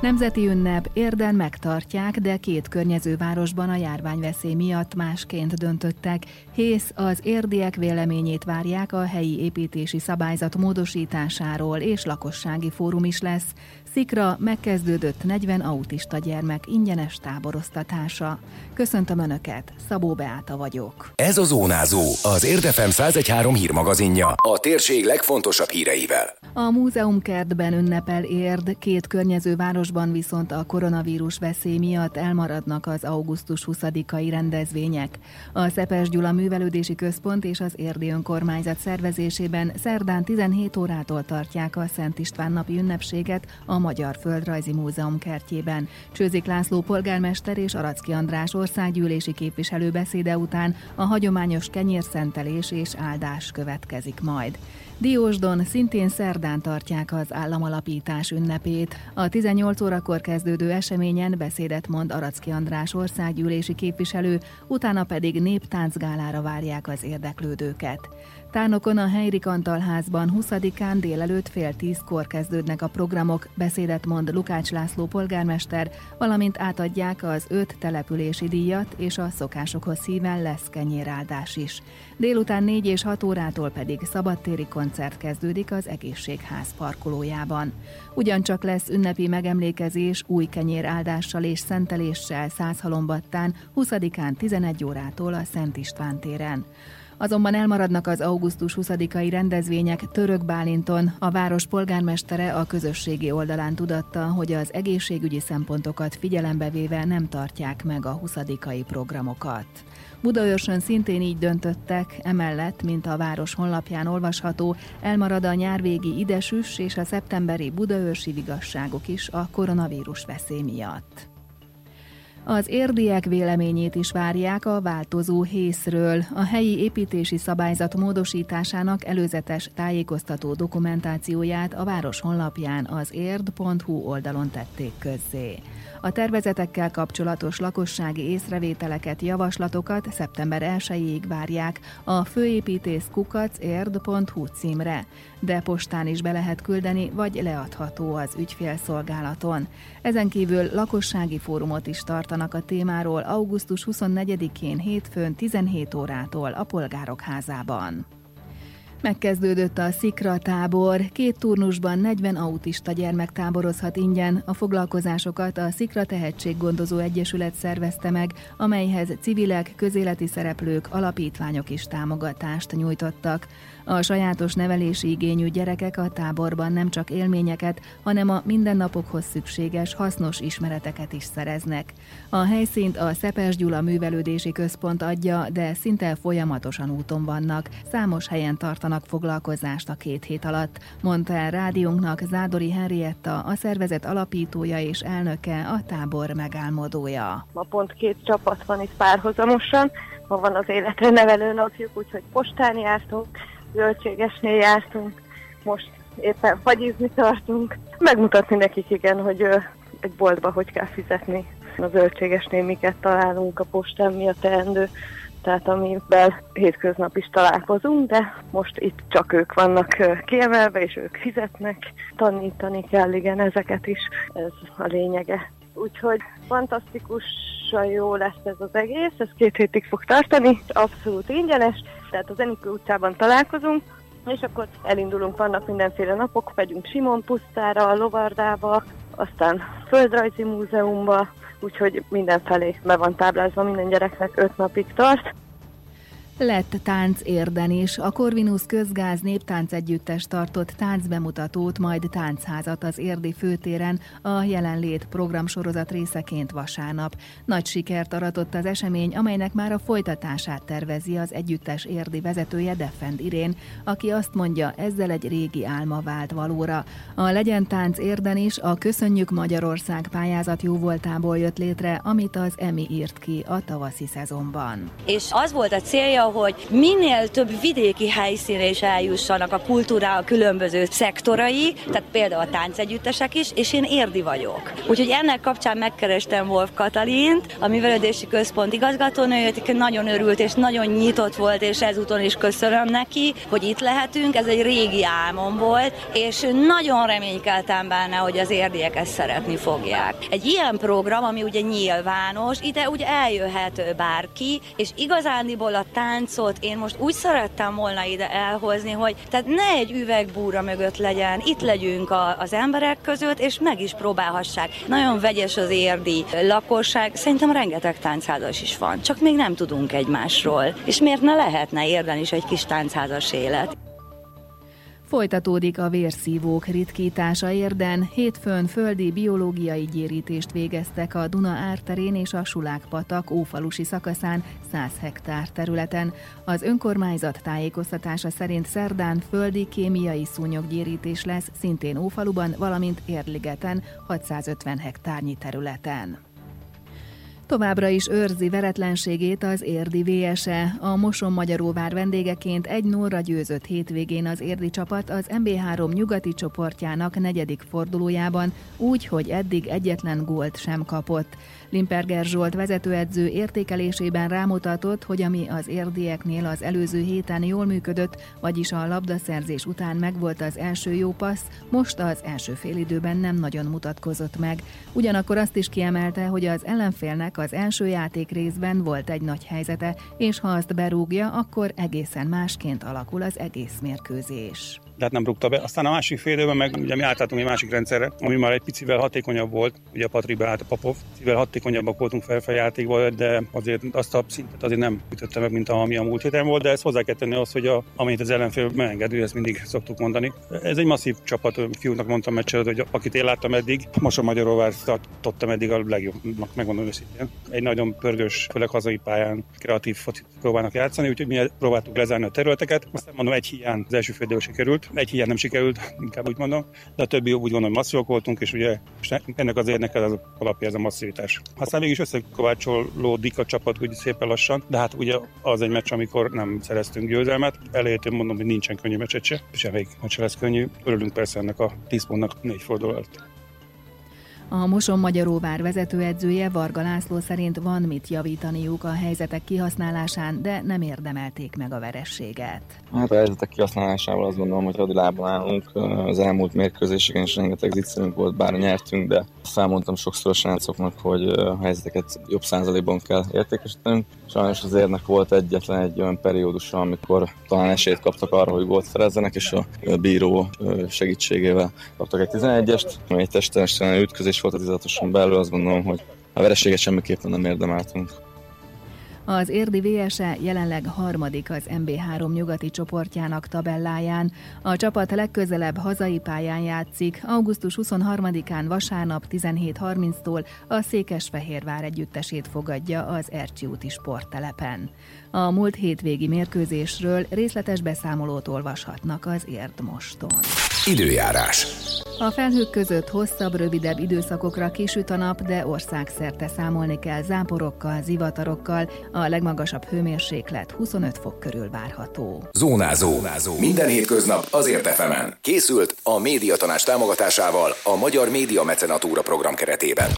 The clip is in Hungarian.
Nemzeti ünnep érden megtartják, de két környező városban a járványveszély miatt másként döntöttek. Hész az érdiek véleményét várják a helyi építési szabályzat módosításáról, és lakossági fórum is lesz. Szikra megkezdődött 40 autista gyermek ingyenes táboroztatása. Köszöntöm Önöket, Szabó Beáta vagyok. Ez a Zónázó, az Érdefem 113 hírmagazinja, a térség legfontosabb híreivel. A múzeumkertben ünnepel érd, két környező városban viszont a koronavírus veszély miatt elmaradnak az augusztus 20-ai rendezvények. A Szepes Gyula Művelődési Központ és az érdi önkormányzat szervezésében szerdán 17 órától tartják a Szent István napi ünnepséget a Magyar Földrajzi Múzeum kertjében. Csőzik László polgármester és Aracki András országgyűlési képviselő beszéde után a hagyományos kenyérszentelés és áldás következik majd. Diósdon szintén szerdán tartják az államalapítás ünnepét. A 18 órakor kezdődő eseményen beszédet mond Aracki András országgyűlési képviselő, utána pedig néptáncgálára várják az érdeklődőket. Tárnokon a Henrik Antal házban 20-án délelőtt fél tízkor kezdődnek a programok, beszédet mond Lukács László polgármester, valamint átadják az öt települési díjat, és a szokásokhoz szíven lesz kenyéráldás is. Délután 4 és 6 órától pedig szabadtéri koncert kezdődik az egészségház parkolójában. Ugyancsak lesz ünnepi megemlékezés új kenyéráldással és szenteléssel Százhalombattán 20-án 11 órától a Szent István téren. Azonban elmaradnak az augusztus 20-ai rendezvények Török Bálinton. A város polgármestere a közösségi oldalán tudatta, hogy az egészségügyi szempontokat figyelembe véve nem tartják meg a 20-ai programokat. Budaörsön szintén így döntöttek, emellett, mint a város honlapján olvasható, elmarad a nyárvégi idesüs és a szeptemberi budaörsi vigasságok is a koronavírus veszély miatt. Az érdiek véleményét is várják a változó hészről. A helyi építési szabályzat módosításának előzetes tájékoztató dokumentációját a város honlapján az érd.hu oldalon tették közzé. A tervezetekkel kapcsolatos lakossági észrevételeket, javaslatokat szeptember 1-ig várják a főépítész kukacérd.hu címre, de postán is be lehet küldeni, vagy leadható az ügyfélszolgálaton. Ezen kívül lakossági fórumot is tartanak a témáról augusztus 24-én hétfőn 17 órától a Polgárok házában. Megkezdődött a Szikra tábor. Két turnusban 40 autista gyermek táborozhat ingyen. A foglalkozásokat a Szikra Tehetséggondozó Egyesület szervezte meg, amelyhez civilek, közéleti szereplők, alapítványok is támogatást nyújtottak. A sajátos nevelési igényű gyerekek a táborban nem csak élményeket, hanem a mindennapokhoz szükséges, hasznos ismereteket is szereznek. A helyszínt a Szepes Gyula Művelődési Központ adja, de szinte folyamatosan úton vannak. Számos helyen tartanak foglalkozást a két hét alatt, mondta el rádiónknak Zádori Henrietta, a szervezet alapítója és elnöke, a tábor megálmodója. Ma pont két csapat van itt párhuzamosan, ma van az életre nevelő napjuk, úgyhogy postán jártunk, zöldségesnél jártunk, most éppen fagyizni tartunk. Megmutatni nekik igen, hogy egy boltba hogy kell fizetni. A zöldségesnél miket találunk a postán, mi a teendő, tehát amivel hétköznap is találkozunk, de most itt csak ők vannak kiemelve, és ők fizetnek. Tanítani kell, igen, ezeket is, ez a lényege. Úgyhogy fantasztikusan jó lesz ez az egész, ez két hétig fog tartani, abszolút ingyenes, tehát az Enikő utcában találkozunk, és akkor elindulunk, vannak mindenféle napok, megyünk Simon pusztára, a Lovardába, aztán Földrajzi Múzeumba, úgyhogy mindenfelé be van táblázva, minden gyereknek öt napig tart. Lett tánc érden is. A Corvinus Közgáz Néptánc Együttes tartott táncbemutatót, majd táncházat az érdi főtéren a jelenlét programsorozat részeként vasárnap. Nagy sikert aratott az esemény, amelynek már a folytatását tervezi az együttes érdi vezetője Defend Irén, aki azt mondja, ezzel egy régi álma vált valóra. A Legyen Tánc érden is a Köszönjük Magyarország pályázat jóvoltából jött létre, amit az EMI írt ki a tavaszi szezonban. És az volt a célja, hogy minél több vidéki helyszínre is eljussanak a kultúra a különböző szektorai, tehát például a táncegyüttesek is, és én érdi vagyok. Úgyhogy ennek kapcsán megkerestem Wolf Katalint, a művelődési központ igazgatónőjét, nagyon örült és nagyon nyitott volt, és ezúton is köszönöm neki, hogy itt lehetünk. Ez egy régi álmom volt, és nagyon reménykeltem benne, hogy az érdiek ezt szeretni fogják. Egy ilyen program, ami ugye nyilvános, ide ugye eljöhet bárki, és igazándiból a táncot én most úgy szerettem volna ide elhozni, hogy tehát ne egy üvegbúra mögött legyen, itt legyünk a, az emberek között, és meg is próbálhassák. Nagyon vegyes az érdi lakosság, szerintem rengeteg táncházas is van, csak még nem tudunk egymásról. És miért ne lehetne érden is egy kis táncházas élet? Folytatódik a vérszívók ritkítása érden. Hétfőn földi biológiai gyérítést végeztek a Duna árterén és a Sulák-patak ófalusi szakaszán 100 hektár területen. Az önkormányzat tájékoztatása szerint szerdán földi kémiai szúnyoggyérítés lesz szintén Ófaluban, valamint Érligeten 650 hektárnyi területen. Továbbra is őrzi veretlenségét az érdi VSE. A Moson Magyaróvár vendégeként egy nóra győzött hétvégén az érdi csapat az MB3 nyugati csoportjának negyedik fordulójában, úgy, hogy eddig egyetlen gólt sem kapott. Limperger Zsolt vezetőedző értékelésében rámutatott, hogy ami az érdieknél az előző héten jól működött, vagyis a labdaszerzés után megvolt az első jó passz, most az első félidőben nem nagyon mutatkozott meg. Ugyanakkor azt is kiemelte, hogy az ellenfélnek az első játék részben volt egy nagy helyzete, és ha azt berúgja, akkor egészen másként alakul az egész mérkőzés de nem rúgta be. Aztán a másik fél időben meg ugye mi átálltunk egy másik rendszerre, ami már egy picivel hatékonyabb volt, ugye a Patrik beállt a Papov, picivel hatékonyabbak voltunk felfeljátékban, de azért azt a szintet azért nem ütötte meg, mint ami a múlt héten volt, de ezt hozzá kell tenni az, hogy a, amit az ellenfél megengedő, ezt mindig szoktuk mondani. Ez egy masszív csapat, fiúnak mondtam meccset, hogy akit én láttam eddig, most a Magyaróvár tartottam eddig a legjobbnak, megmondom őszintén. Egy nagyon pörgős, főleg hazai pályán kreatív focit próbálnak játszani, úgyhogy mi próbáltuk lezárni a területeket. Aztán mondom, egy hiány az első sikerült, egy hiány nem sikerült, inkább úgy mondom, de a többi úgy gondolom, hogy masszívak voltunk, és ugye ennek az érnek az alapja ez a masszivitás. Aztán mégis összekovácsolódik a csapat úgy szépen lassan, de hát ugye az egy meccs, amikor nem szereztünk győzelmet. Elejétől mondom, hogy nincsen könnyű meccset se, és elég meccs lesz könnyű. Örülünk persze ennek a 10 pontnak négy forduló előtt. A Moson Magyaróvár vezetőedzője Varga László szerint van mit javítaniuk a helyzetek kihasználásán, de nem érdemelték meg a verességet. Hát a helyzetek kihasználásával azt gondolom, hogy hadilában állunk. Az elmúlt mérkőzéseken is rengeteg zicserünk volt, bár nyertünk, de felmondtam sokszor a srácoknak, hogy a helyzeteket jobb százalékban kell értékesítenünk. Sajnos az érnek volt egyetlen egy olyan periódus, amikor talán esélyt kaptak arra, hogy gólt szerezzenek, és a bíró segítségével kaptak egy 11-est, egy testen ütközés volt a tizatosan belül, azt gondolom, hogy a vereséget semmiképpen nem érdemeltünk. Az érdi VSE jelenleg harmadik az MB3 nyugati csoportjának tabelláján. A csapat legközelebb hazai pályán játszik, augusztus 23-án vasárnap 17.30-tól a Székesfehérvár együttesét fogadja az Ercsi úti sporttelepen. A múlt hétvégi mérkőzésről részletes beszámolót olvashatnak az Érdmoston. Időjárás. A felhők között hosszabb, rövidebb időszakokra kisüt a nap, de országszerte számolni kell záporokkal, zivatarokkal, a legmagasabb hőmérséklet 25 fok körül várható. Zónázó. Zónázó. Minden hétköznap azért efemen. Készült a médiatanás támogatásával a Magyar Média Mecenatúra program keretében.